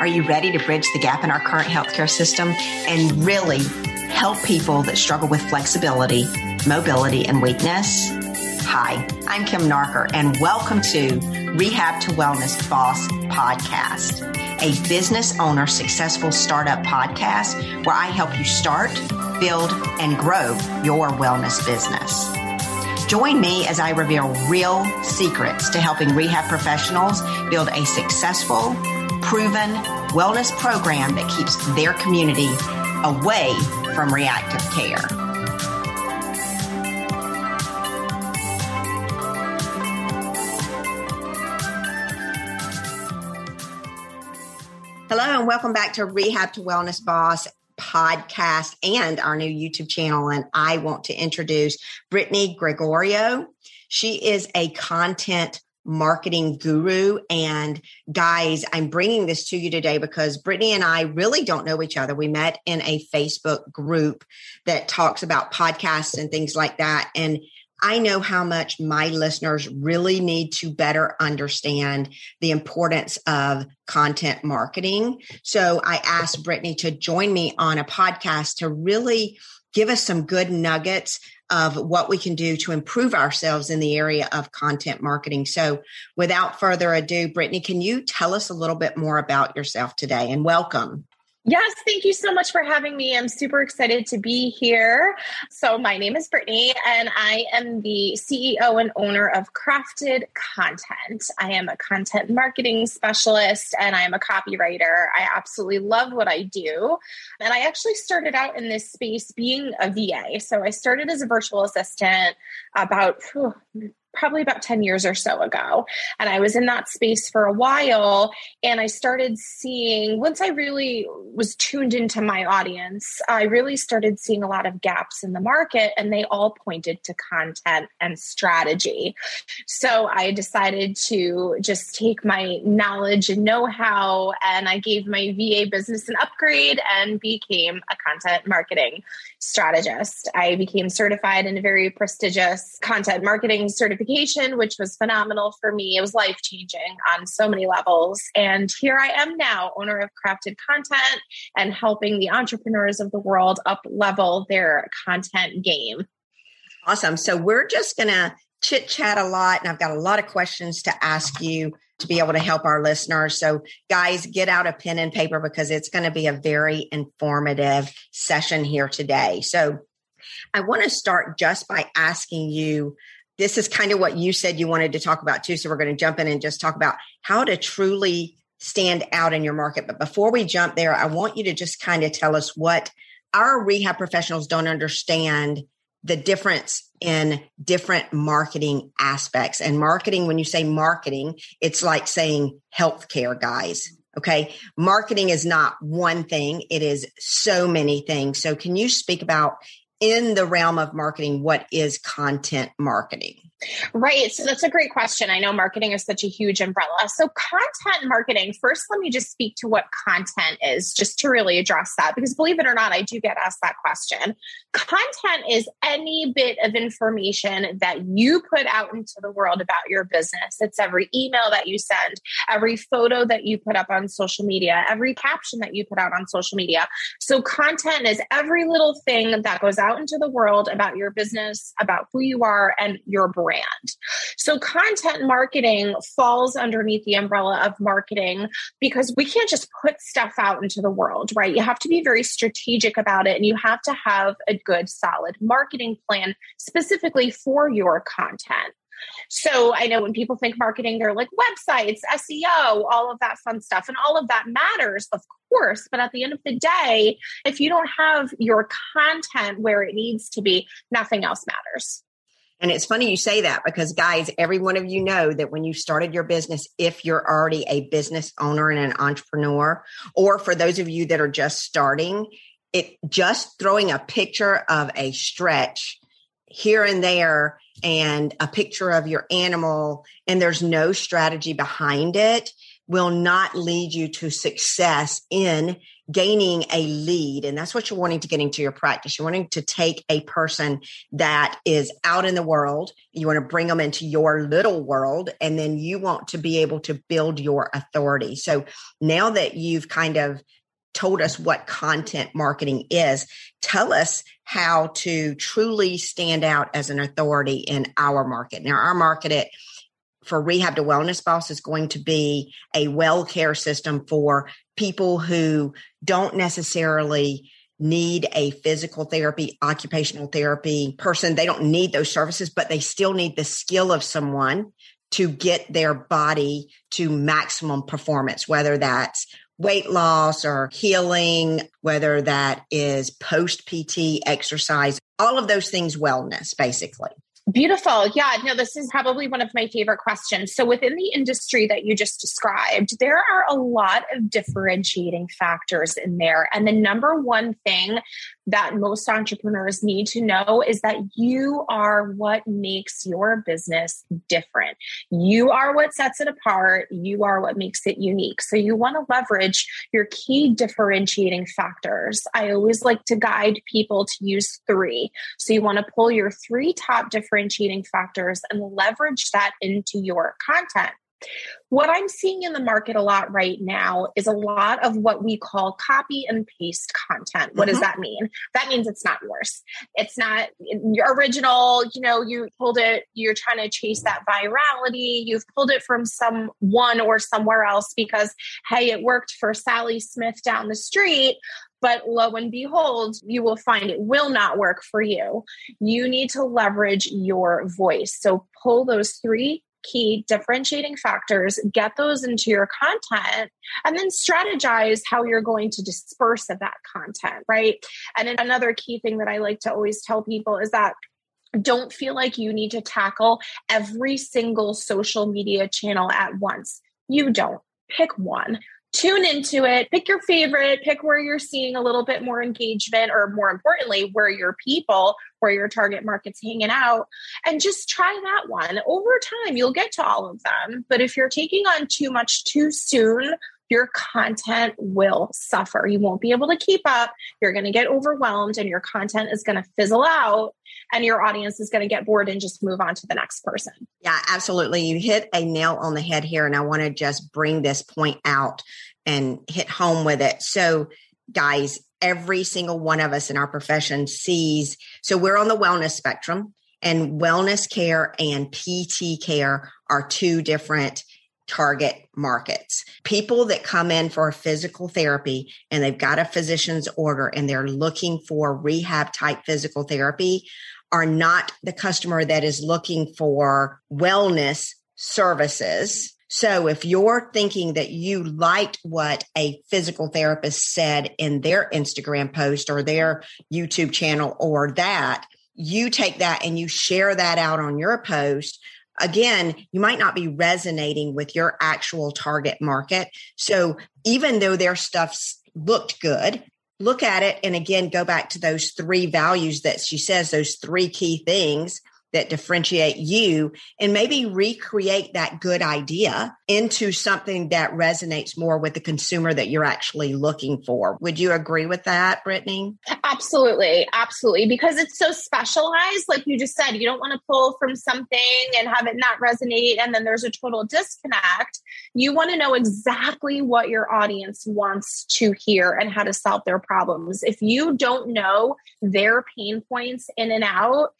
Are you ready to bridge the gap in our current healthcare system and really help people that struggle with flexibility, mobility, and weakness? Hi, I'm Kim Nartker, and welcome to Rehab to Wellness Boss podcast, a business owner successful startup podcast where I help you start, build, and grow your wellness business. Join me as I reveal real secrets to helping rehab professionals build a successful, proven wellness program that keeps their community away from reactive care. Hello, and welcome back to Rehab to Wellness Boss podcast and our new YouTube channel. And I want to introduce Brittany Gregorio. She is a content marketing guru. And guys, I'm bringing this to you today because Brittany and I really don't know each other. We met in a Facebook group that talks about podcasts and things like that. And I know how much my listeners really need to better understand the importance of content marketing. So I asked Brittany to join me on a podcast to really give us some good nuggets of what we can do to improve ourselves in the area of content marketing. So without further ado, Brittany, can you tell us a little bit more about yourself today and welcome? Yes, thank you so much for having me. I'm super excited to be here. So, my name is Brittany, and I am the CEO and owner of Crafted Content. I am a content marketing specialist and I am a copywriter. I absolutely love what I do. And I actually started out in this space being a VA. So, I started as a virtual assistant about whew, probably about 10 years or so ago. And I was in that space for a while. And I started seeing, once I really was tuned into my audience, I really started seeing a lot of gaps in the market, and they all pointed to content and strategy. So I decided to just take my knowledge and know how, and I gave my VA business an upgrade and became a content marketing strategist. I became certified in a very prestigious content marketing certification, which was phenomenal for me. It was life changing on so many levels. And here I am now, owner of Crafted Content and helping the entrepreneurs of the world up level their content game. Awesome. So we're just going to chit chat a lot, and I've got a lot of questions to ask you to be able to help our listeners. So, guys, get out a pen and paper because it's going to be a very informative session here today. So, I want to start just by asking you this is kind of what you said you wanted to talk about too. So, we're going to jump in and just talk about how to truly stand out in your market. But before we jump there, I want you to just kind of tell us what our rehab professionals don't understand the difference in different marketing aspects. And marketing, when you say marketing, it's like saying healthcare, guys. Okay. Marketing is not one thing, it is so many things. So, can you speak about in the realm of marketing, what is content marketing? Right. So that's a great question. I know marketing is such a huge umbrella. So, content marketing, first, let me just speak to what content is, just to really address that, because believe it or not, I do get asked that question. Content is any bit of information that you put out into the world about your business. It's every email that you send, every photo that you put up on social media, every caption that you put out on social media. So, content is every little thing that goes out into the world about your business, about who you are, and your brand brand. So, content marketing falls underneath the umbrella of marketing because we can't just put stuff out into the world, right? You have to be very strategic about it and you have to have a good, solid marketing plan specifically for your content. So I know when people think marketing, they're like websites, SEO, all of that fun stuff. And all of that matters, of course. But at the end of the day, if you don't have your content where it needs to be, nothing else matters. And it's funny you say that because, guys, every one of you know that when you started your business, if you're already a business owner and an entrepreneur, or for those of you that are just starting, it just throwing a picture of a stretch here and there and a picture of your animal, and there's no strategy behind it, will not lead you to success in gaining a lead and that's what you're wanting to get into your practice. You're wanting to take a person that is out in the world. You want to bring them into your little world and then you want to be able to build your authority. So now that you've kind of told us what content marketing is tell us how to truly stand out as an authority in our market. Now our market it for rehab to wellness boss is going to be a well care system for people who don't necessarily need a physical therapy, occupational therapy person. They don't need those services, but they still need the skill of someone to get their body to maximum performance, whether that's weight loss or healing, whether that is post PT exercise, all of those things, wellness, basically. Beautiful. Yeah, no, this is probably one of my favorite questions. So, within the industry that you just described, there are a lot of differentiating factors in there. And the number one thing that most entrepreneurs need to know is that you are what makes your business different. You are what sets it apart. You are what makes it unique. So, you want to leverage your key differentiating factors. I always like to guide people to use three. So, you want to pull your three top differentiating factors and leverage that into your content. What I'm seeing in the market a lot right now is a lot of what we call copy and paste content. What mm-hmm. does that mean? That means it's not yours. It's not your original, you know, you pulled it, you're trying to chase that virality. You've pulled it from someone or somewhere else because, hey, it worked for Sally Smith down the street. But lo and behold, you will find it will not work for you. You need to leverage your voice. So pull those three key differentiating factors, get those into your content, and then strategize how you're going to disperse of that content, right? And another key thing that I like to always tell people is that don't feel like you need to tackle every single social media channel at once. You don't. Pick one tune into it, pick your favorite, pick where you're seeing a little bit more engagement, or more importantly, where your people, where your target market's hanging out, and just try that one. Over time, you'll get to all of them. But if you're taking on too much too soon, your content will suffer. You won't be able to keep up. You're going to get overwhelmed and your content is going to fizzle out and your audience is going to get bored and just move on to the next person. Yeah, absolutely. You hit a nail on the head here. And I want to just bring this point out and hit home with it. So, guys, every single one of us in our profession sees, so we're on the wellness spectrum, and wellness care and PT care are two different target markets. People that come in for physical therapy and they've got a physician's order and they're looking for rehab type physical therapy are not the customer that is looking for wellness services. So if you're thinking that you liked what a physical therapist said in their Instagram post or their YouTube channel or that, you take that and you share that out on your post again, you might not be resonating with your actual target market. So even though their stuff looked good, look at it and again go back to those three values that she says, those three key things that differentiate you and maybe recreate that good idea into something that resonates more with the consumer that you're actually looking for. Would you agree with that, Brittany? Absolutely. Absolutely. Because it's so specialized. Like you just said, you don't want to pull from something and have it not resonate. And then there's a total disconnect. You want to know exactly what your audience wants to hear and how to solve their problems. If you don't know their pain points in and out,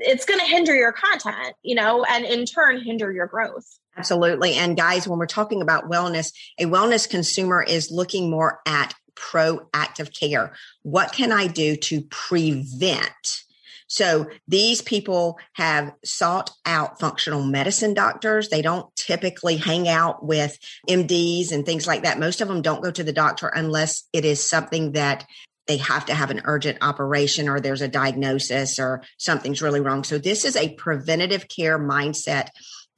it's going to hinder your content, you know, and in turn hinder your growth. Absolutely. And guys, when we're talking about wellness, a wellness consumer is looking more at proactive care. What can I do to prevent? So these people have sought out functional medicine doctors. They don't typically hang out with MDs and things like that. Most of them don't go to the doctor unless it is something that they have to have an urgent operation or there's a diagnosis or something's really wrong. So this is a preventative care mindset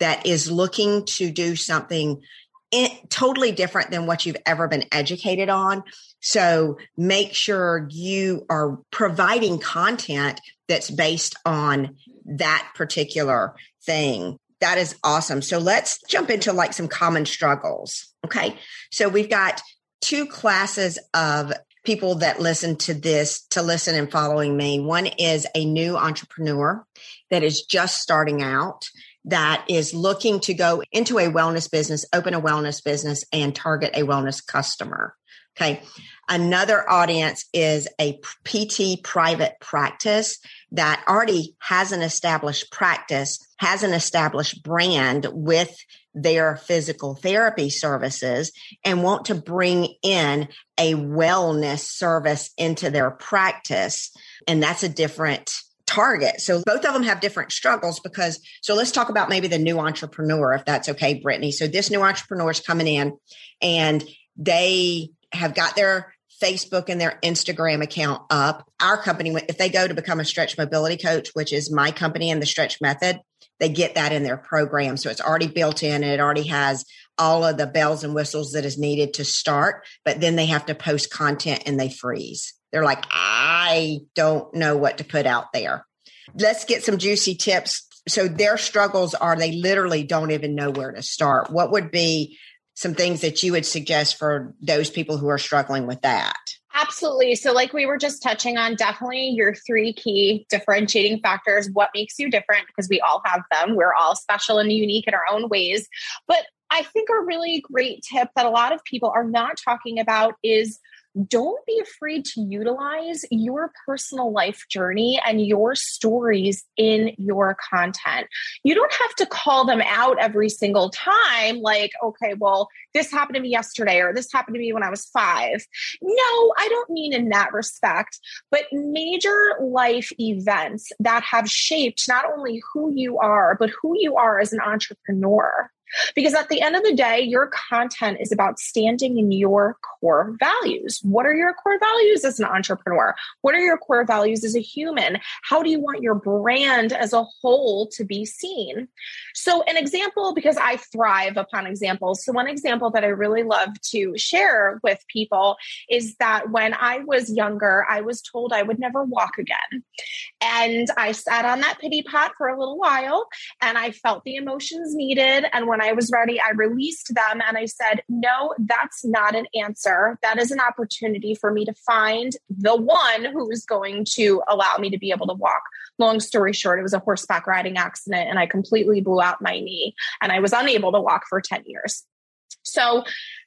that is looking to do something in, totally different than what you've ever been educated on. So make sure you are providing content that's based on that particular thing. That is awesome. So let's jump into like some common struggles. Okay. So we've got two classes of people that listen to this to listen and following me. One is a new entrepreneur that is just starting out that is looking to go into a wellness business, open a wellness business and target a wellness customer. Okay. Another audience is a PT private practice that already has an established practice, has an established brand with their physical therapy services and want to bring in a wellness service into their practice. And that's a different target. So both of them have different struggles because, so let's talk about maybe the new entrepreneur, if that's okay, Brittany. So this new entrepreneur is coming in and they have got their Facebook and their Instagram account up. Our company, if they go to become a stretch mobility coach, which is my company and the stretch method, they get that in their program. So it's already built in and it already has all of the bells and whistles that is needed to start. But then they have to post content and they freeze. They're like, I don't know what to put out there. Let's get some juicy tips. So their struggles are they literally don't even know where to start. What would be some things that you would suggest for those people who are struggling with that? Absolutely. So, like we were just touching on, definitely your three key differentiating factors what makes you different, because we all have them. We're all special and unique in our own ways. But I think a really great tip that a lot of people are not talking about is don't be afraid to utilize your personal life journey and your stories in your content. You don't have to call them out every single time, like, okay, well, this happened to me yesterday or this happened to me when I was five. No, I don't mean in that respect, but major life events that have shaped not only who you are, but who you are as an entrepreneur. Because at the end of the day, your content is about standing in your core values. What are your core values as an entrepreneur? What are your core values as a human? How do you want your brand as a whole to be seen? So, an example, because I thrive upon examples. So, one example that I really love to share with people is that when I was younger, I was told I would never walk again. And I sat on that pity pot for a little while and I felt the emotions needed. And when I was ready, I released them and I said, no, that's not an answer. That is an opportunity for me to find the one who is going to allow me to be able to walk. Long story short, it was a horseback riding accident and I completely blew out my knee and I was unable to walk for 10 years. So,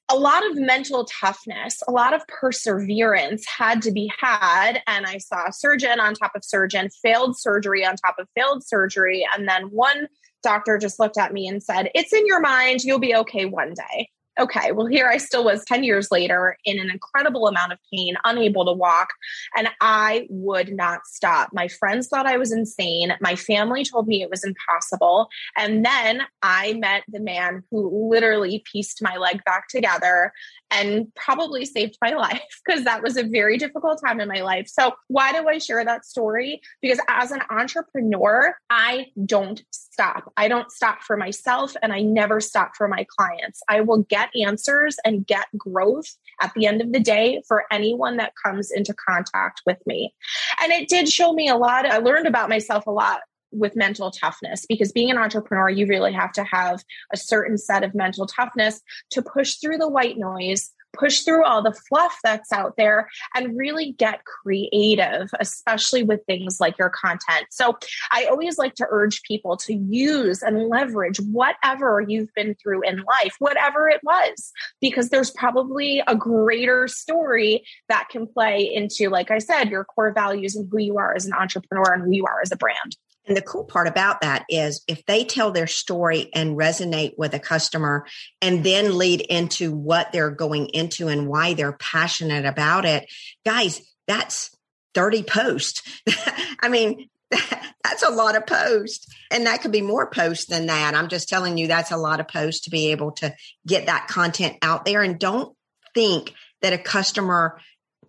a lot of mental toughness, a lot of perseverance had to be had. And I saw a surgeon on top of surgeon, failed surgery on top of failed surgery. And then one doctor just looked at me and said, It's in your mind. You'll be okay one day okay, well, here I still was 10 years later in an incredible amount of pain, unable to walk, and I would not stop. My friends thought I was insane. My family told me it was impossible. And then I met the man who literally pieced my leg back together and probably saved my life because that was a very difficult time in my life. So, why do I share that story? Because as an entrepreneur, I don't stop. I don't stop for myself and I never stop for my clients. I will get answers and get growth at the end of the day for anyone that comes into contact with me. And it did show me a lot. I learned about myself a lot with mental toughness because being an entrepreneur, you really have to have a certain set of mental toughness to push through the white noise, push through all the fluff that's out there and really get creative, especially with things like your content. So I always like to urge people to use and leverage whatever you've been through in life, whatever it was, because there's probably a greater story that can play into, like I said, your core values and who you are as an entrepreneur and who you are as a brand. And the cool part about that is if they tell their story and resonate with a customer and then lead into what they're going into and why they're passionate about it, guys, that's 30 posts. I mean, that's a lot of posts. And that could be more posts than that. I'm just telling you, that's a lot of posts to be able to get that content out there. And don't think that a customer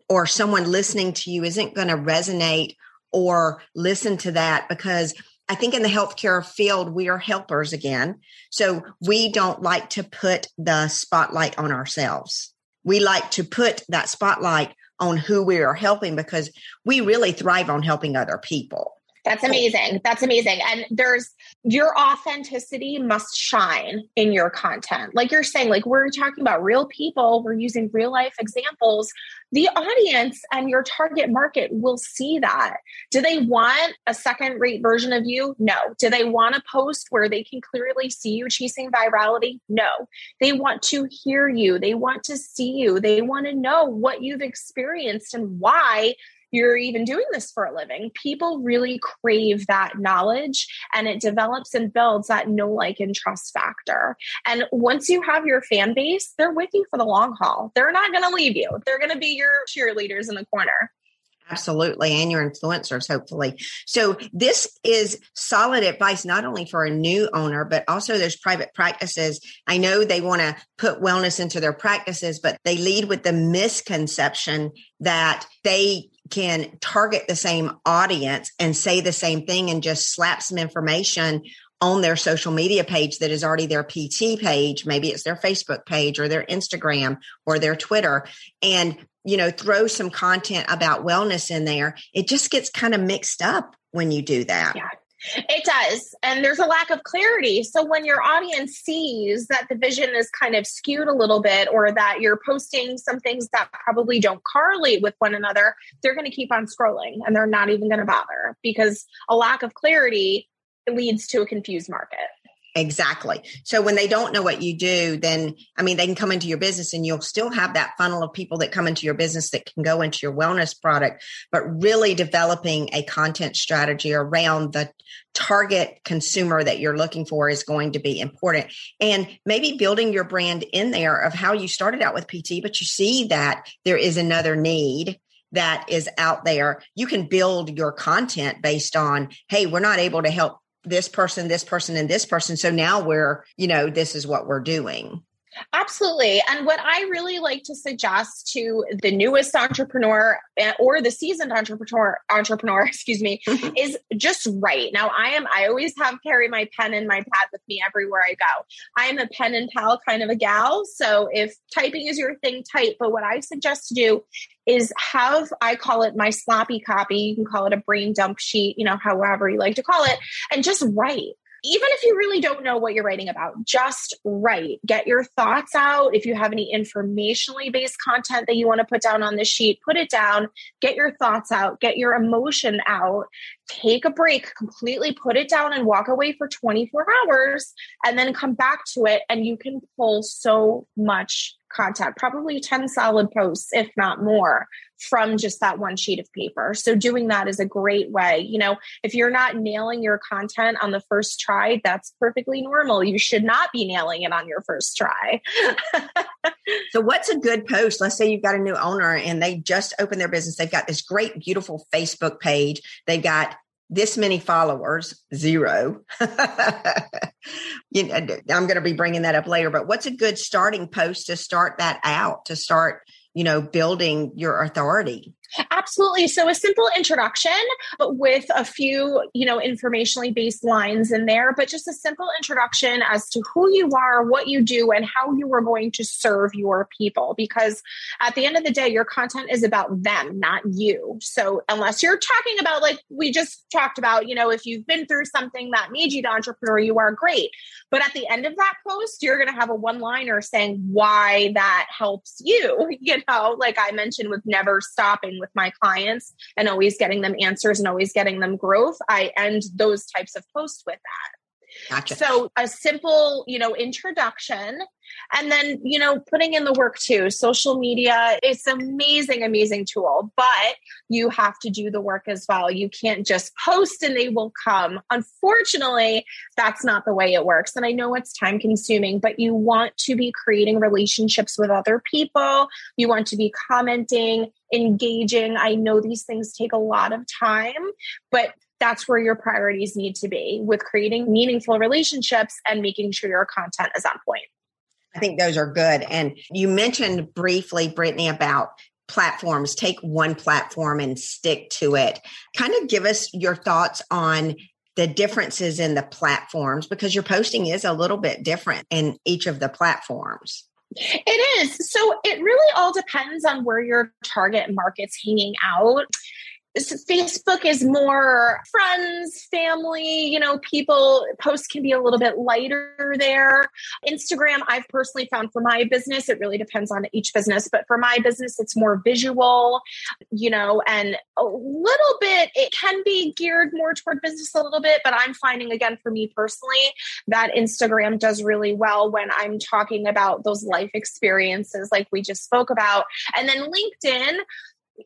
or someone listening to you isn't going to resonate or listen to that because I think in the healthcare field, we are helpers again. So we don't like to put the spotlight on ourselves. We like to put that spotlight on who we are helping because we really thrive on helping other people. That's amazing. That's amazing. And there's your authenticity must shine in your content. Like you're saying, like we're talking about real people, we're using real life examples. The audience and your target market will see that. Do they want a second rate version of you? No. Do they want a post where they can clearly see you chasing virality? No. They want to hear you. They want to see you. They want to know what you've experienced and why you're even doing this for a living. People really crave that knowledge and it develops and builds that know, like, and trust factor. And once you have your fan base, they're with you for the long haul. They're not going to leave you, they're going to be your cheerleaders in the corner. Absolutely. And your influencers, hopefully. So this is solid advice, not only for a new owner, but also there's private practices. I know they want to put wellness into their practices, but they lead with the misconception that they can target the same audience and say the same thing and just slap some information on their social media page that is already their PT page. Maybe it's their Facebook page or their Instagram or their Twitter and, you know, throw some content about wellness in there. It just gets kind of mixed up when you do that. Yeah. It does. And there's a lack of clarity. So when your audience sees that the vision is kind of skewed a little bit or that you're posting some things that probably don't correlate with one another, they're going to keep on scrolling and they're not even going to bother because a lack of clarity leads to a confused market. Exactly. So when they don't know what you do, then I mean, they can come into your business and you'll still have that funnel of people that come into your business that can go into your wellness product, but really developing a content strategy around the target consumer that you're looking for is going to be important. And maybe building your brand in there of how you started out with PT, but you see that there is another need that is out there. You can build your content based on, hey, we're not able to help this person, this person, and this person. So now we're, you know, this is what we're doing. Absolutely. And what I really like to suggest to the newest entrepreneur eh, or the seasoned entrepreneur entrepreneur, excuse me, is just write. Now I am I always have carry my pen and my pad with me everywhere I go. I am a pen and pal kind of a gal, so if typing is your thing, type, but what I suggest to do is have I call it my sloppy copy, you can call it a brain dump sheet, you know, however you like to call it, and just write even if you really don't know what you're writing about, just write. Get your thoughts out. If you have any informationally based content that you want to put down on the sheet, put it down. Get your thoughts out. Get your emotion out. Take a break, completely put it down and walk away for 24 hours and then come back to it. And you can pull so much content, probably 10 solid posts, if not more, from just that one sheet of paper. So doing that is a great way. You know, if you're not nailing your content on the first try, that's perfectly normal. You should not be nailing it on your first try. so what's a good post? Let's say you've got a new owner and they just opened their business. They've got this great, beautiful Facebook page. They've got this many followers, zero. you know, I'm going to be bringing that up later, but what's a good starting post to start that out, to start, you know, building your authority? Absolutely. So a simple introduction, but with a few, you know, informationally based lines in there, but just a simple introduction as to who you are, what you do, and how you are going to serve your people. Because at the end of the day, your content is about them, not you. So unless you're talking about, like we just talked about, you know, if you've been through something that made you the entrepreneur, you are great. But at the end of that post, you're going to have a one liner saying why that helps you, you know, like I mentioned with never stopping with my clients and always getting them answers and always getting them growth, I end those types of posts with that. Gotcha. So a simple, you know, introduction and then, you know, putting in the work too. Social media, it's amazing, amazing tool, but you have to do the work as well. You can't just post and they will come. Unfortunately, that's not the way it works. And I know it's time consuming, but you want to be creating relationships with other people. You want to be commenting, engaging. I know these things take a lot of time, but that's where your priorities need to be with creating meaningful relationships and making sure your content is on point. I think those are good. And you mentioned briefly, Brittany, about platforms. Take one platform and stick to it. Kind of give us your thoughts on the differences in the platforms because your posting is a little bit different in each of the platforms. It is. So it really all depends on where your target market's hanging out Facebook is more friends, family, you know, people posts can be a little bit lighter there. Instagram, I've personally found for my business, it really depends on each business, but for my business, it's more visual, you know, and a little bit, it can be geared more toward business a little bit, but I'm finding again for me personally that Instagram does really well when I'm talking about those life experiences like we just spoke about. And then LinkedIn,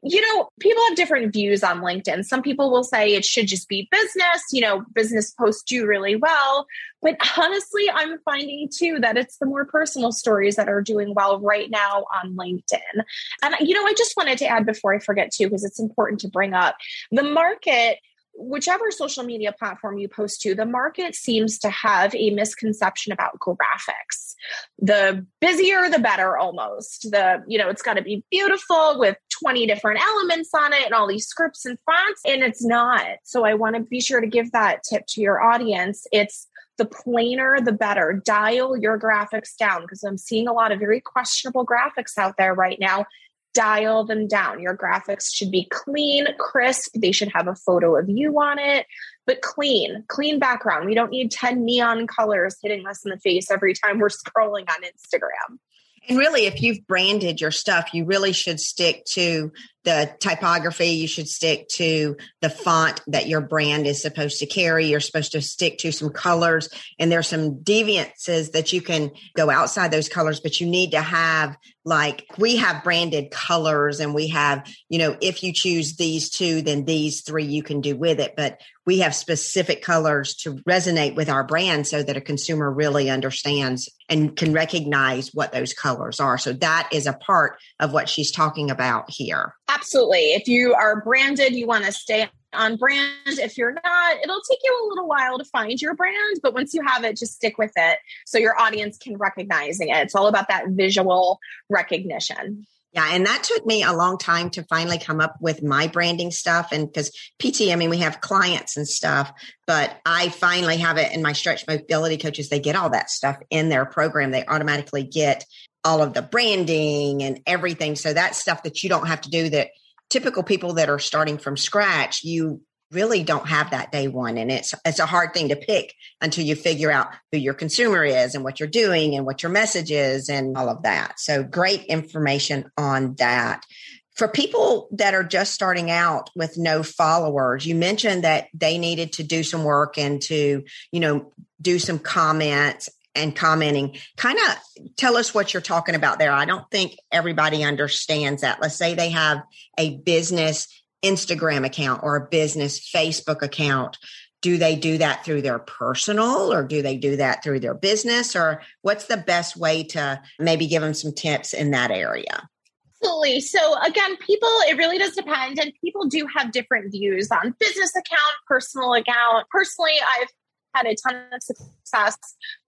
you know, people have different views on LinkedIn. Some people will say it should just be business, you know, business posts do really well. But honestly, I'm finding too that it's the more personal stories that are doing well right now on LinkedIn. And, you know, I just wanted to add before I forget too, because it's important to bring up the market whichever social media platform you post to, the market seems to have a misconception about graphics. The busier, the better almost. The, you know, it's got to be beautiful with 20 different elements on it and all these scripts and fonts, and it's not. So I want to be sure to give that tip to your audience. It's the plainer, the better. Dial your graphics down because I'm seeing a lot of very questionable graphics out there right now dial them down. Your graphics should be clean, crisp. They should have a photo of you on it, but clean, clean background. We don't need 10 neon colors hitting us in the face every time we're scrolling on Instagram. And really, if you've branded your stuff, you really should stick to the typography. You should stick to the font that your brand is supposed to carry. You're supposed to stick to some colors, and there's some deviances that you can go outside those colors, but you need to have like we have branded colors and we have, you know, if you choose these two, then these three you can do with it. But we have specific colors to resonate with our brand so that a consumer really understands and can recognize what those colors are. So that is a part of what she's talking about here. Absolutely. If you are branded, you want to stay on brand. If you're not, it'll take you a little while to find your brand, but once you have it, just stick with it so your audience can recognize it. It's all about that visual recognition. Yeah, and that took me a long time to finally come up with my branding stuff. And because PT, I mean, we have clients and stuff, but I finally have it in my stretch mobility coaches. They get all that stuff in their program. They automatically get all of the branding and everything. So that's stuff that you don't have to do that typical people that are starting from scratch, you really don't have that day one. And it's it's a hard thing to pick until you figure out who your consumer is and what you're doing and what your message is and all of that. So great information on that. For people that are just starting out with no followers, you mentioned that they needed to do some work and to, you know, do some comments and commenting. Kind of tell us what you're talking about there. I don't think everybody understands that. Let's say they have a business Instagram account or a business Facebook account. Do they do that through their personal or do they do that through their business? Or what's the best way to maybe give them some tips in that area? Absolutely. So again, people, it really does depend. And people do have different views on business account, personal account. Personally, I've had a ton of success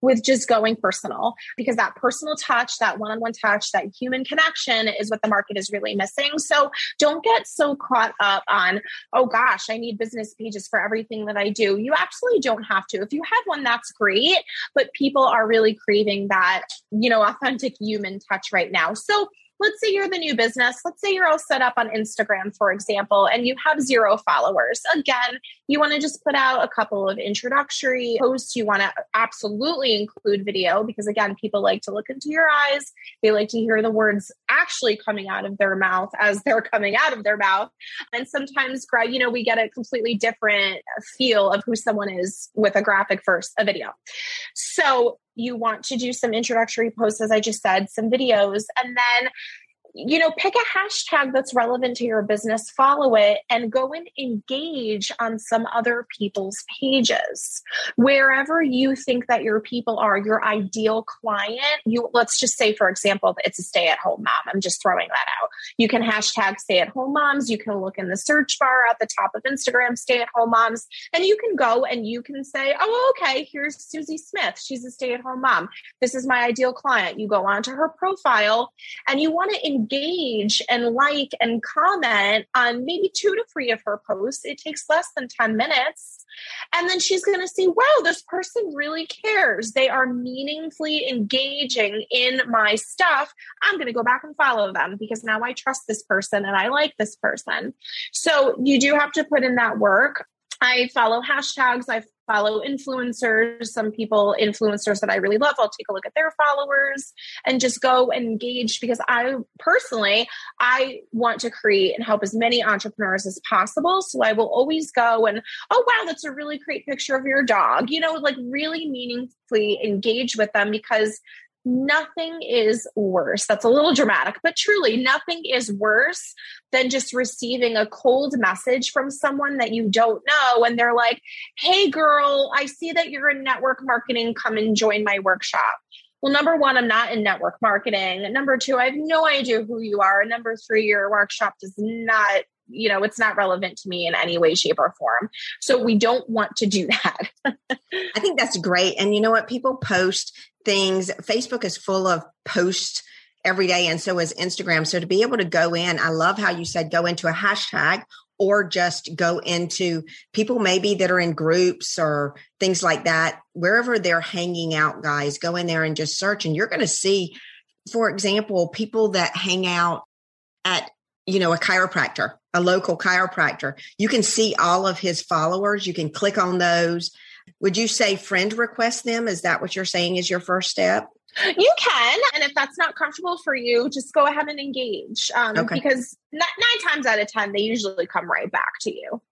with just going personal because that personal touch, that one on one touch, that human connection is what the market is really missing. So don't get so caught up on, oh gosh, I need business pages for everything that I do. You absolutely don't have to. If you have one, that's great, but people are really craving that, you know, authentic human touch right now. So let's say you're the new business. Let's say you're all set up on Instagram, for example, and you have zero followers. Again, you want to just put out a couple of introductory posts. You want to absolutely include video because, again, people like to look into your eyes. They like to hear the words actually coming out of their mouth as they're coming out of their mouth. And sometimes, you know, we get a completely different feel of who someone is with a graphic versus a video. So you want to do some introductory posts, as I just said, some videos, and then you know, pick a hashtag that's relevant to your business, follow it, and go and engage on some other people's pages. Wherever you think that your people are, your ideal client, you let's just say, for example, it's a stay-at-home mom. I'm just throwing that out. You can hashtag stay-at-home moms. You can look in the search bar at the top of Instagram, stay-at-home moms, and you can go and you can say, Oh, okay, here's Susie Smith. She's a stay-at-home mom. This is my ideal client. You go onto her profile and you want to engage engage and like and comment on maybe two to three of her posts. It takes less than 10 minutes. And then she's going to see, wow, this person really cares. They are meaningfully engaging in my stuff. I'm going to go back and follow them because now I trust this person and I like this person. So you do have to put in that work. I follow hashtags. I follow influencers, some people, influencers that I really love. I'll take a look at their followers and just go and engage because I personally, I want to create and help as many entrepreneurs as possible. So I will always go and, oh, wow, that's a really great picture of your dog, you know, like really meaningfully engage with them because nothing is worse. That's a little dramatic, but truly, nothing is worse than just receiving a cold message from someone that you don't know. And they're like, hey, girl, I see that you're in network marketing. Come and join my workshop. Well, number one, I'm not in network marketing. Number two, I have no idea who you are. number three, your workshop does not you know it's not relevant to me in any way shape or form. So we don't want to do that. I think that's great. And you know what? People post things. Facebook is full of posts every day and so is instagram. So to be able to go in i love how you said go into a hashtag or just go into people maybe that are in groups or things like that. Wherever they're hanging out guys go in there and just search and you're going to see for example people that hang out at you know a chiropractor a local chiropractor. You can see all of his followers. You can click on those. Would you say friend request them? Is that what you're saying is your first step? You can. And if that's not comfortable for you, just go ahead and engage um, okay. because nine times out of 10, they usually come right back to you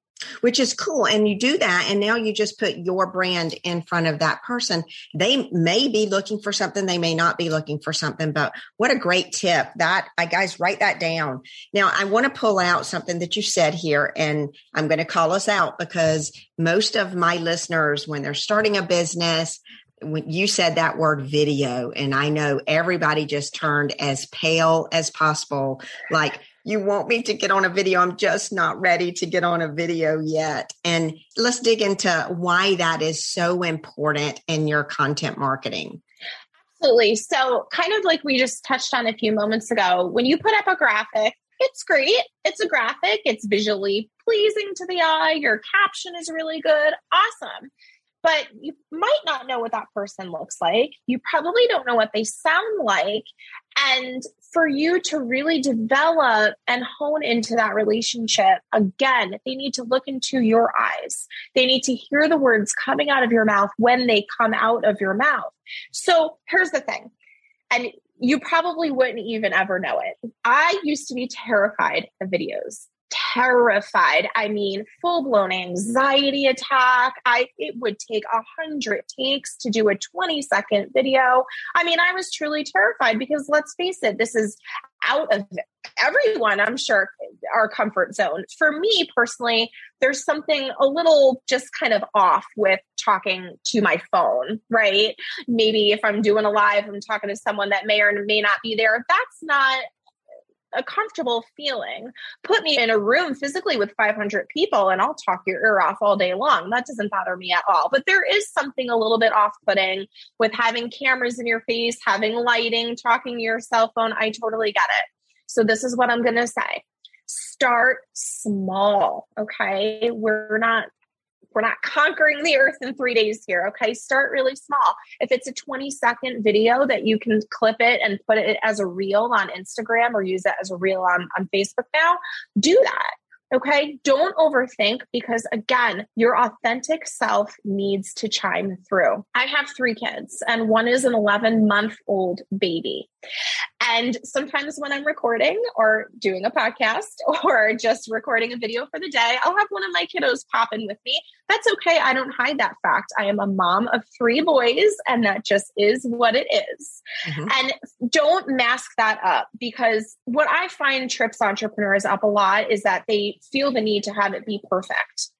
which is cool. And you do that, and now you just put your brand in front of that person. They may be looking for something, they may not be looking for something, but what a great tip. That I guys write that down. Now I want to pull out something that you said here, and I'm going to call us out because most of my listeners, when they're starting a business, when you said that word video, and I know everybody just turned as pale as possible, like you want me to get on a video. I'm just not ready to get on a video yet. And let's dig into why that is so important in your content marketing. Absolutely. So, kind of like we just touched on a few moments ago, when you put up a graphic, it's great. It's a graphic, it's visually pleasing to the eye. Your caption is really good. Awesome but you might not know what that person looks like. You probably don't know what they sound like. And for you to really develop and hone into that relationship, again, they need to look into your eyes. They need to hear the words coming out of your mouth when they come out of your mouth. So here's the thing. And you probably wouldn't even ever know it. I used to be terrified of videos terrified. I mean, full blown anxiety attack. I it would take a hundred takes to do a 20 second video. I mean, I was truly terrified because let's face it, this is out of everyone, I'm sure, our comfort zone. For me personally, there's something a little just kind of off with talking to my phone, right? Maybe if I'm doing a live, I'm talking to someone that may or may not be there. That's not a comfortable feeling. Put me in a room physically with 500 people and I'll talk your ear off all day long. That doesn't bother me at all. But there is something a little bit off putting with having cameras in your face, having lighting, talking to your cell phone. I totally get it. So, this is what I'm going to say start small. Okay. We're not we're not conquering the earth in three days here. Okay. Start really small. If it's a 20 second video that you can clip it and put it as a reel on Instagram or use it as a reel on, on Facebook now, do that. Okay. Don't overthink because, again, your authentic self needs to chime through. I have three kids, and one is an 11 month old baby. And sometimes when I'm recording or doing a podcast or just recording a video for the day, I'll have one of my kiddos pop in with me. That's okay. I don't hide that fact. I am a mom of three boys, and that just is what it is. Mm-hmm. And don't mask that up because what I find trips entrepreneurs up a lot is that they feel the need to have it be perfect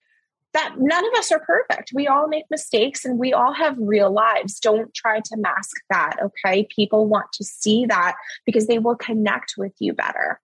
that none of us are perfect. We all make mistakes and we all have real lives. Don't try to mask that, okay? People want to see that because they will connect with you better.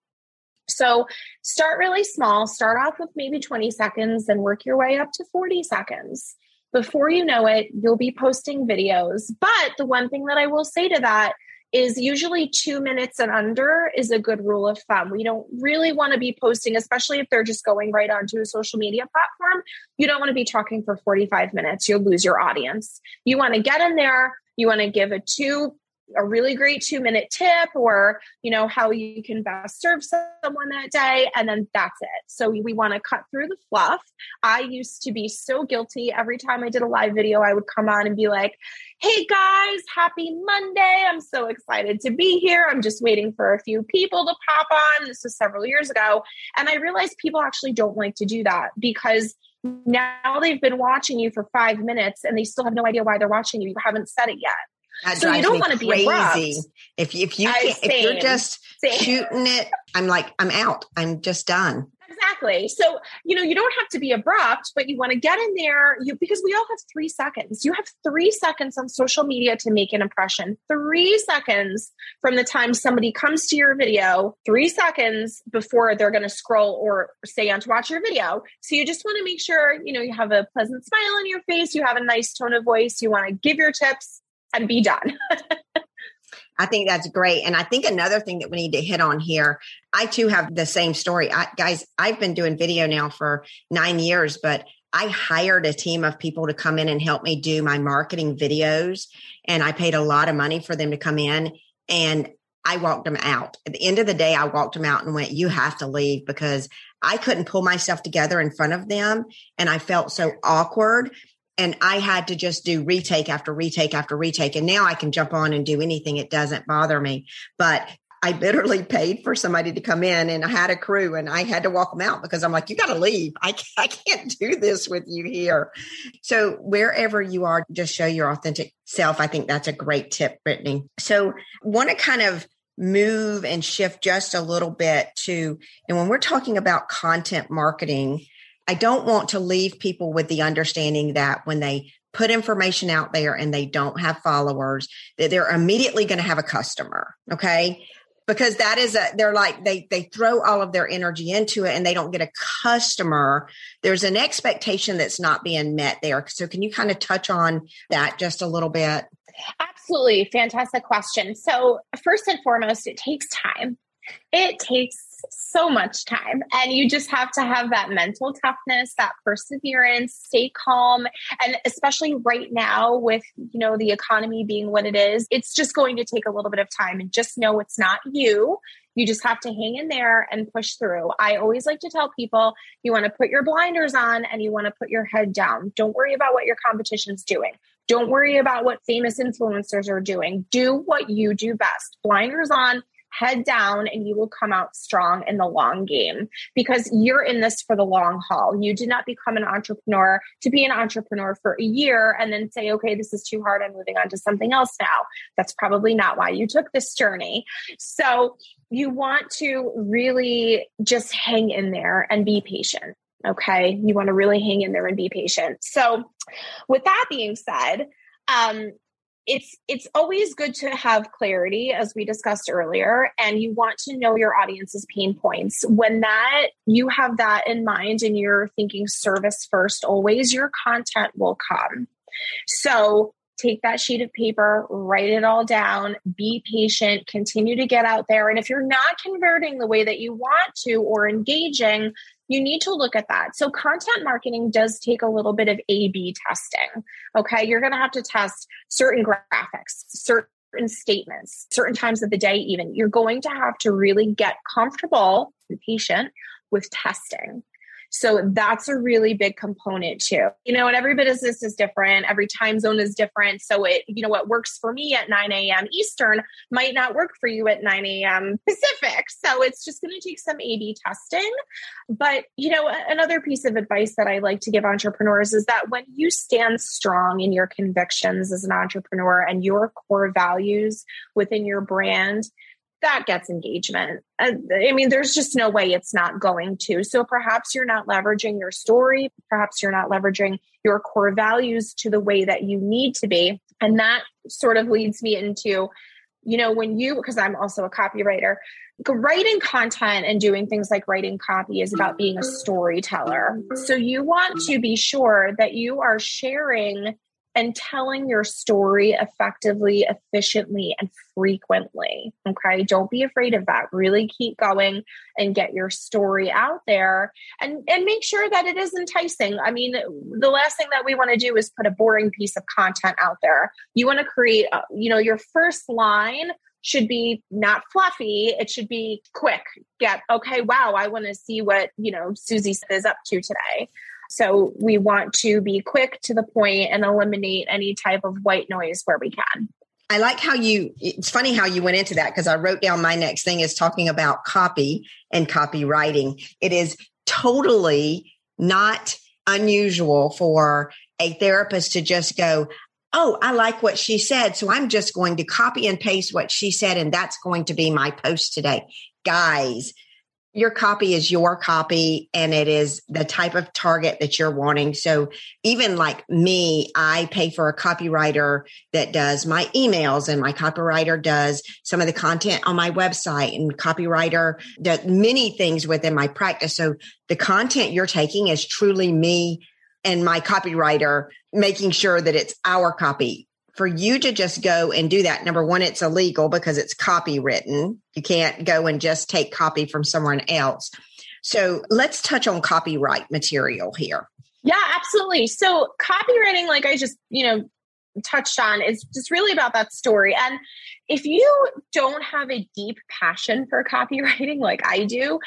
So start really small, start off with maybe 20 seconds and work your way up to 40 seconds. Before you know it, you'll be posting videos. But the one thing that I will say to that is usually two minutes and under is a good rule of thumb. We don't really want to be posting, especially if they're just going right onto a social media platform. You don't want to be talking for 45 minutes. You'll lose your audience. You want to get in there. You want to give a two a really great two minute tip or you know how you can best serve someone that day and then that's it. So we, we want to cut through the fluff. I used to be so guilty. Every time i did a live video i would come on and be like hey guys happy monday. I'm so excited to be here. I'm just waiting for a few people to pop on. This was several years ago. And i realized people actually don't like to do that because now they've been watching you for five minutes and they still have no idea why they're watching you. You haven't said it yet that so you don't want to be crazy. If if you can, if you're just same. shooting it, I'm like I'm out. I'm just done. Exactly. So, you know, you don't have to be abrupt, but you want to get in there you because we all have 3 seconds. You have 3 seconds on social media to make an impression. 3 seconds from the time somebody comes to your video, 3 seconds before they're going to scroll or stay on to watch your video. So you just want to make sure, you know, you have a pleasant smile on your face, you have a nice tone of voice, you want to give your tips and be done. I think that's great. And I think another thing that we need to hit on here, I too have the same story. I, guys, I've been doing video now for nine years, but I hired a team of people to come in and help me do my marketing videos. And I paid a lot of money for them to come in. And I walked them out. At the end of the day, I walked them out and went, You have to leave because I couldn't pull myself together in front of them. And I felt so awkward and I had to just do retake after retake after retake. And now I can jump on and do anything. It doesn't bother me. But I literally paid for somebody to come in and I had a crew and I had to walk them out because I'm like, you got to leave. I, I can't do this with you here. So wherever you are, just show your authentic self. I think that's a great tip, Brittany. So want to kind of move and shift just a little bit to, and when we're talking about content marketing, I don't want to leave people with the understanding that when they put information out there and they don't have followers, that they're immediately going to have a customer. Okay. Because that is a, they're like, they, they throw all of their energy into it and they don't get a customer. There's an expectation that's not being met there. So can you kind of touch on that just a little bit? Absolutely. Fantastic question. So, first and foremost, it takes time. It takes so much time and you just have to have that mental toughness that perseverance stay calm and especially right now with you know the economy being what it is it's just going to take a little bit of time and just know it's not you you just have to hang in there and push through. I always like to tell people you want to put your blinders on and you want to put your head down. Don't worry about what your competition's doing. Don't worry about what famous influencers are doing. Do what you do best. Blinders on, head down and you will come out strong in the long game because you're in this for the long haul. You did not become an entrepreneur to be an entrepreneur for a year and then say, okay, this is too hard. I'm moving on to something else now. That's probably not why you took this journey. So you want to really just hang in there and be patient. Okay. You want to really hang in there and be patient. So, with that being said, um, it's it's always good to have clarity as we discussed earlier and you want to know your audience's pain points. When that you have that in mind and you're thinking service first always your content will come. So take that sheet of paper write it all down be patient continue to get out there. And if you're not converting the way that you want to or engaging you need to look at that. So, content marketing does take a little bit of A B testing. Okay. You're going to have to test certain graphics, certain statements, certain times of the day, even. You're going to have to really get comfortable and patient with testing. So that's a really big component too. You know, and every business is different. Every time zone is different. So it, you know, what works for me at 9 a.m. Eastern might not work for you at 9 a.m. Pacific. So it's just going to take some A B testing. But, you know, another piece of advice that I like to give entrepreneurs is that when you stand strong in your convictions as an entrepreneur and your core values within your brand, that gets engagement. I mean, there's just no way it's not going to. So perhaps you're not leveraging your story. Perhaps you're not leveraging your core values to the way that you need to be. And that sort of leads me into, you know, when you, because I'm also a copywriter, writing content and doing things like writing copy is about being a storyteller. So you want to be sure that you are sharing and telling your story effectively, efficiently, and frequently. Okay. Don't be afraid of that. Really keep going and get your story out there and, and make sure that it is enticing. I mean, the last thing that we want to do is put a boring piece of content out there. You want to create, uh, you know, your first line should be not fluffy. It should be quick. Get, okay, wow, I want to see what, you know, Susie is up to today. So we want to be quick to the point and eliminate any type of white noise where we can. I like how you, it's funny how you went into that because I wrote down my next thing is talking about copy and copywriting. It is totally not unusual for a therapist to just go, Oh, I like what she said. So I'm just going to copy and paste what she said. And that's going to be my post today. Guys, your copy is your copy and it is the type of target that you're wanting. So even like me, I pay for a copywriter that does my emails and my copywriter does some of the content on my website and copywriter does many things within my practice. So the content you're taking is truly me and my copywriter making sure that it's our copy for you to just go and do that, number one, it's illegal because it's copywritten. You can't go and just take copy from someone else. So let's touch on copyright material here. Yeah, absolutely. So copywriting, like I just, you know, touched on, is just really about that story. And if you don't have a deep passion for copywriting like I do,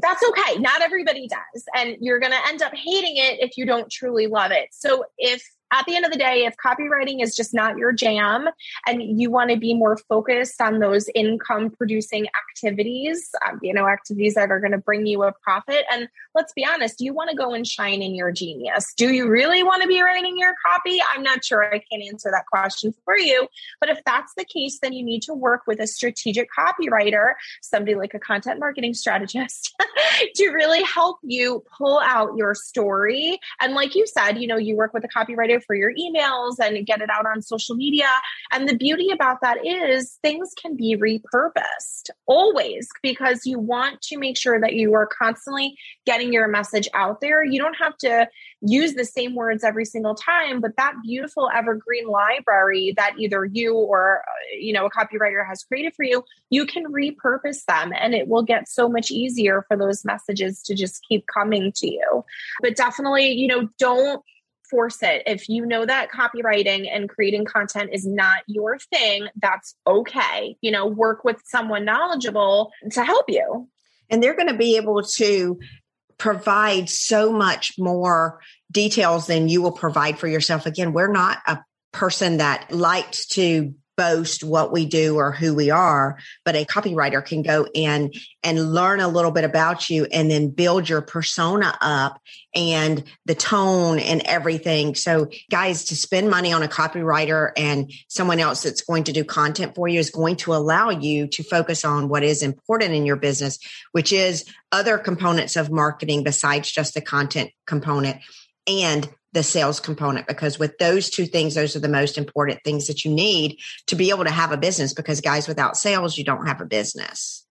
that's okay. Not everybody does. And you're going to end up hating it if you don't truly love it. So if at the end of the day, if copywriting is just not your jam and you want to be more focused on those income producing activities, um, you know, activities that are going to bring you a profit. And let's be honest, you want to go and shine in your genius. Do you really want to be writing your copy? I'm not sure I can answer that question for you. But if that's the case, then you need to work with a strategic copywriter, somebody like a content marketing strategist, to really help you pull out your story. And like you said, you know, you work with a copywriter for your emails and get it out on social media. And the beauty about that is things can be repurposed always because you want to make sure that you are constantly getting your message out there. You don't have to use the same words every single time, but that beautiful evergreen library that either you or uh, you know a copywriter has created for you, you can repurpose them and it will get so much easier for those messages to just keep coming to you. But definitely, you know, don't force it. If you know that copywriting and creating content is not your thing, that's okay. You know, work with someone knowledgeable to help you. And they're going to be able to provide so much more details than you will provide for yourself. Again, we're not a person that likes to boast what we do or who we are but a copywriter can go in and learn a little bit about you and then build your persona up and the tone and everything. So guys to spend money on a copywriter and someone else that's going to do content for you is going to allow you to focus on what is important in your business which is other components of marketing besides just the content component. And the sales component because with those two things those are the most important things that you need to be able to have a business because guys without sales you don't have a business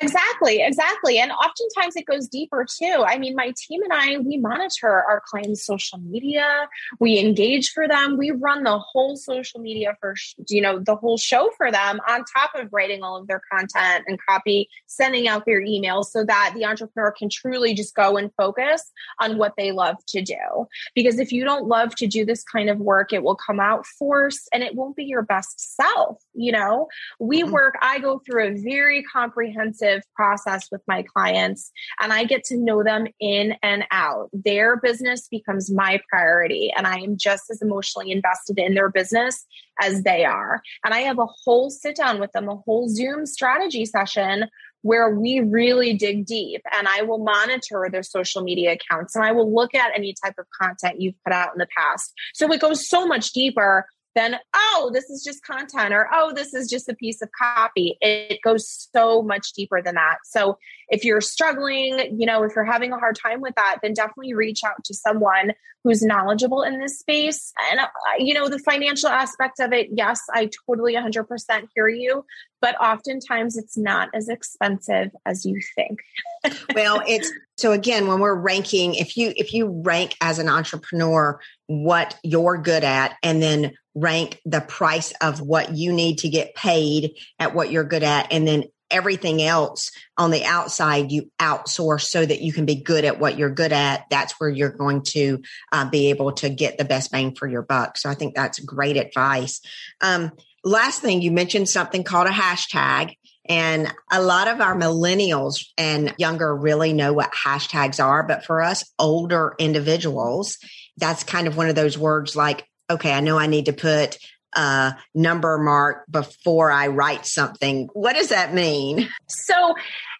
Exactly, exactly. And oftentimes it goes deeper too. I mean, my team and I, we monitor our clients' social media, we engage for them, we run the whole social media for, you know, the whole show for them on top of writing all of their content and copy, sending out their emails so that the entrepreneur can truly just go and focus on what they love to do. Because if you don't love to do this kind of work, it will come out forced and it won't be your best self. You know, we mm-hmm. work, I go through a very comprehensive process with my clients and I get to know them in and out. Their business becomes my priority and I am just as emotionally invested in their business as they are. And I have a whole sit down with them, a whole Zoom strategy session where we really dig deep and I will monitor their social media accounts and I will look at any type of content you've put out in the past. So it goes so much deeper then oh this is just content or oh this is just a piece of copy. It goes so much deeper than that. So if you're struggling you know if you're having a hard time with that then definitely reach out to someone who's knowledgeable in this space. And uh, you know the financial aspect of it yes i totally 100% hear you but oftentimes it's not as expensive as you think. Well it's So again, when we're ranking, if you if you rank as an entrepreneur what you're good at and then rank the price of what you need to get paid at what you're good at and then everything else on the outside you outsource so that you can be good at what you're good at that's where you're going to uh, be able to get the best bang for your buck. So i think that's great advice. Um, last thing you mentioned something called a hashtag and a lot of our millennials and younger really know what hashtags are. But for us older individuals, that's kind of one of those words like, okay, I know I need to put a number mark before I write something. What does that mean? So,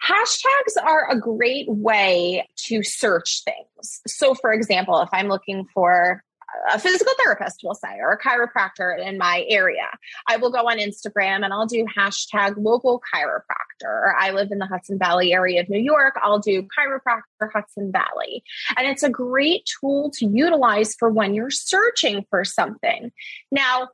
hashtags are a great way to search things. So, for example, if I'm looking for a physical therapist, will say, or a chiropractor in my area. I will go on Instagram and I'll do hashtag local chiropractor. I live in the Hudson Valley area of New York. I'll do chiropractor Hudson Valley. And it's a great tool to utilize for when you're searching for something. Now,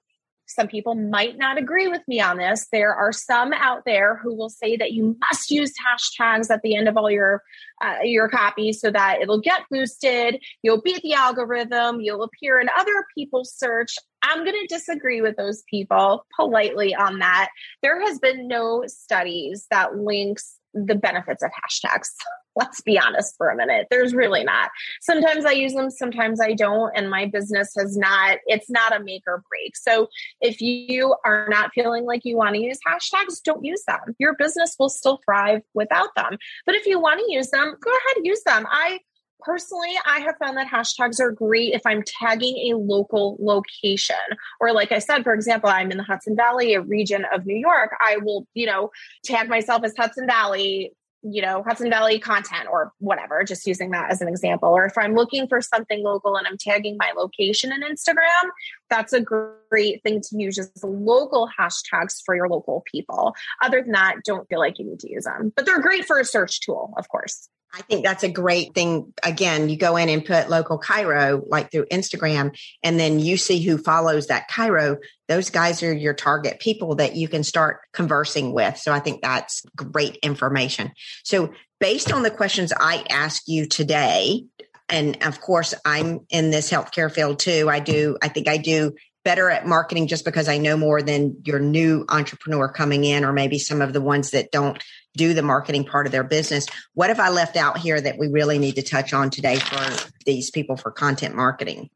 some people might not agree with me on this. There are some out there who will say that you must use hashtags at the end of all your uh, your copy so that it'll get boosted. You'll beat the algorithm. You'll appear in other people's search. I'm going to disagree with those people politely on that. There has been no studies that links the benefits of hashtags. Let's be honest for a minute. There's really not. Sometimes I use them, sometimes I don't, and my business has not, it's not a make or break. So if you are not feeling like you want to use hashtags, don't use them. Your business will still thrive without them. But if you want to use them, go ahead use them. I personally, I have found that hashtags are great if I'm tagging a local location. Or, like I said, for example, I'm in the Hudson Valley, a region of New York. I will, you know, tag myself as Hudson Valley, you know, Hudson Valley content or whatever, just using that as an example. Or if I'm looking for something local and I'm tagging my location in Instagram, that's a great thing to use as local hashtags for your local people. Other than that, don't feel like you need to use them, but they're great for a search tool, of course. I think that's a great thing. Again, you go in and put local chiro, like through Instagram, and then you see who follows that chiro. Those guys are your target people that you can start conversing with. So I think that's great information. So, based on the questions I ask you today, and of course, I'm in this healthcare field too. I do, I think I do better at marketing just because I know more than your new entrepreneur coming in, or maybe some of the ones that don't do the marketing part of their business. What have I left out here that we really need to touch on today for these people for content marketing?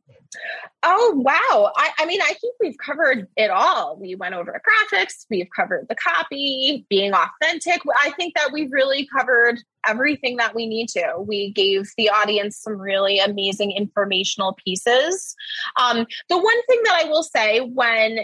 Oh, wow. I, I, mean, I think we've covered it all. We went over graphics, we've covered the copy, being authentic. I think that we've really covered everything that we need to. We gave the audience some really amazing informational pieces. Um, the one thing that I will say when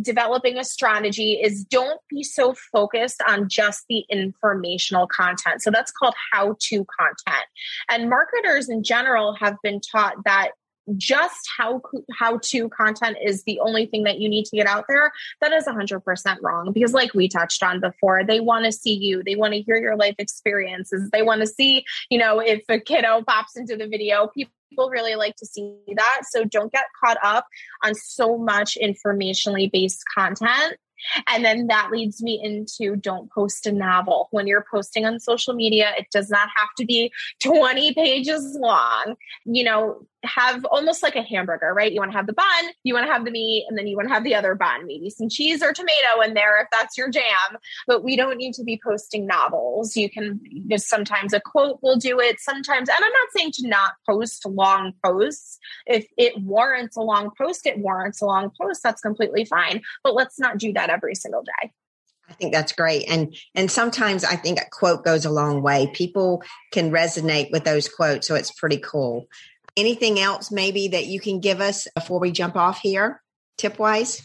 developing a strategy is don't be so focused on just the informational content. So that's called how to content. And marketers in general have been taught that just how how to content is the only thing that you need to get out there that is 100% wrong because like we touched on before they want to see you they want to hear your life experiences they want to see you know if a kiddo pops into the video people people really like to see that. So don't get caught up on so much informationally based content and then that leads me into don't post a novel. When you're posting on social media, it does not have to be 20 pages long. You know, have almost like a hamburger, right? You want to have the bun, you want to have the meat, and then you want to have the other bun, maybe some cheese or tomato in there if that's your jam. But we don't need to be posting novels. You can just sometimes a quote will do it. Sometimes, and I'm not saying to not post long posts. If it warrants a long post, it warrants a long post. That's completely fine. But let's not do that that every single day. I think that's great. And and sometimes I think a quote goes a long way. People can resonate with those quotes, so it's pretty cool. Anything else maybe that you can give us before we jump off here, tip wise?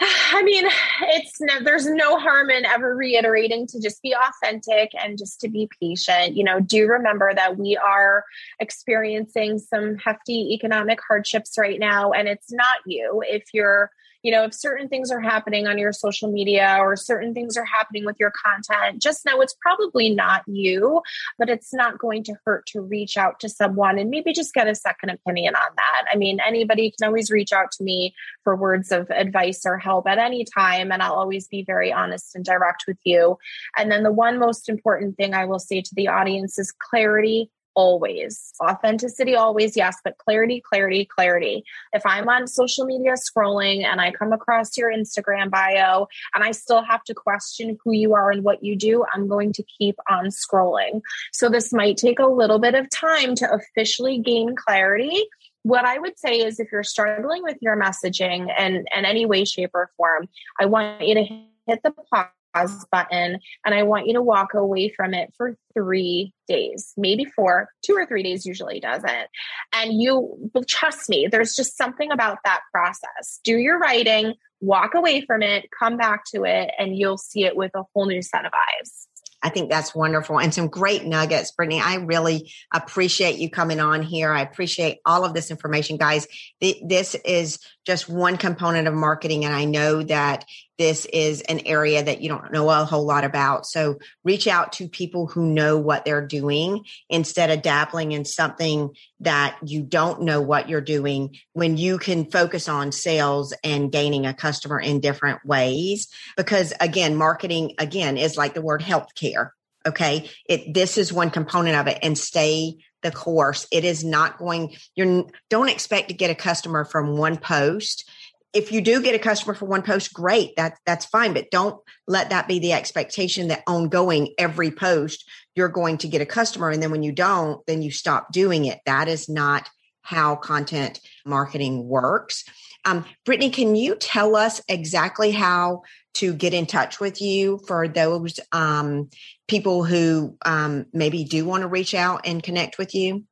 I mean, it's no, there's no harm in ever reiterating to just be authentic and just to be patient. You know, do remember that we are experiencing some hefty economic hardships right now, and it's not you. If you're you know, if certain things are happening on your social media or certain things are happening with your content, just know it's probably not you, but it's not going to hurt to reach out to someone and maybe just get a second opinion on that. I mean, anybody can always reach out to me for words of advice or help at any time, and I'll always be very honest and direct with you. And then the one most important thing I will say to the audience is clarity always. Authenticity always, yes, but clarity, clarity, clarity. If I'm on social media scrolling and I come across your Instagram bio and I still have to question who you are and what you do, I'm going to keep on scrolling. So this might take a little bit of time to officially gain clarity. What I would say is if you're struggling with your messaging and in any way, shape, or form, I want you to hit the pause pause button and I want you to walk away from it for three days, maybe four, two or three days usually doesn't. And you trust me, there's just something about that process. Do your writing, walk away from it, come back to it, and you'll see it with a whole new set of eyes. I think that's wonderful and some great nuggets, Brittany. I really appreciate you coming on here. I appreciate all of this information, guys. This is just one component of marketing, and I know that this is an area that you don't know a whole lot about. So reach out to people who know what they're doing instead of dabbling in something that you don't know what you're doing when you can focus on sales and gaining a customer in different ways. Because again, marketing again is like the word healthcare. Okay. It, this is one component of it and stay the course. It is not going, you don't expect to get a customer from one post if you do get a customer for one post, great. That that's fine. But don't let that be the expectation that ongoing every post you're going to get a customer. And then when you don't, then you stop doing it. That is not how content marketing works. Um, Brittany, can you tell us exactly how to get in touch with you for those um, people who um, maybe do want to reach out and connect with you?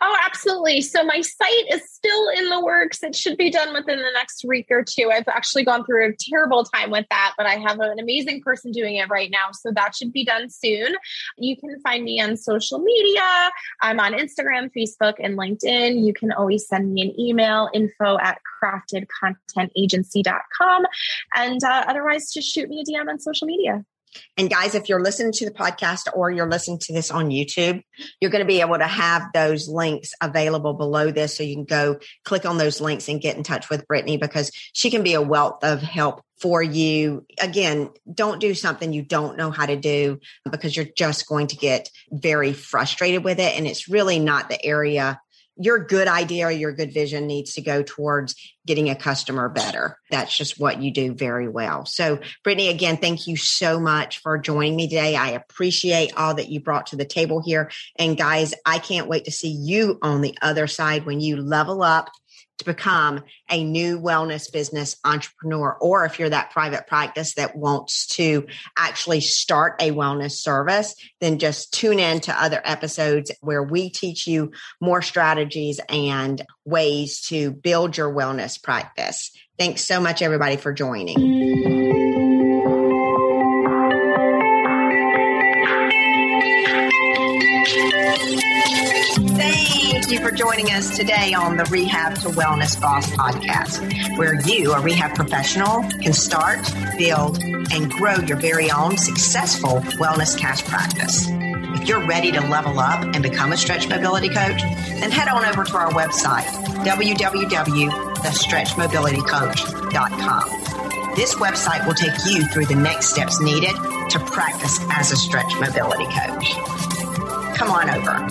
Oh, absolutely. So my site is still in the works. It should be done within the next week or two. I've actually gone through a terrible time with that, but I have an amazing person doing it right now. So that should be done soon. You can find me on social media. I'm on Instagram, Facebook, and LinkedIn. You can always send me an email, info at craftedcontentagency.com. And uh, otherwise, just shoot me a DM on social media. And guys, if you're listening to the podcast or you're listening to this on YouTube, you're going to be able to have those links available below this. So you can go click on those links and get in touch with Brittany because she can be a wealth of help for you. Again, don't do something you don't know how to do because you're just going to get very frustrated with it. And it's really not the area your good idea or your good vision needs to go towards getting a customer better. That's just what you do very well. So, Brittany, again, thank you so much for joining me today. I appreciate all that you brought to the table here. And guys, I can't wait to see you on the other side when you level up to become a new wellness business entrepreneur, or if you're that private practice that wants to actually start a wellness service, then just tune in to other episodes where we teach you more strategies and ways to build your wellness practice. Thanks so much, everybody, for joining. You for joining us today on the Rehab to Wellness Boss podcast, where you, a rehab professional, can start, build, and grow your very own successful wellness cash practice. If you're ready to level up and become a stretch mobility coach, then head on over to our website, www.thestretchmobilitycoach.com. This website will take you through the next steps needed to practice as a stretch mobility coach. Come on over.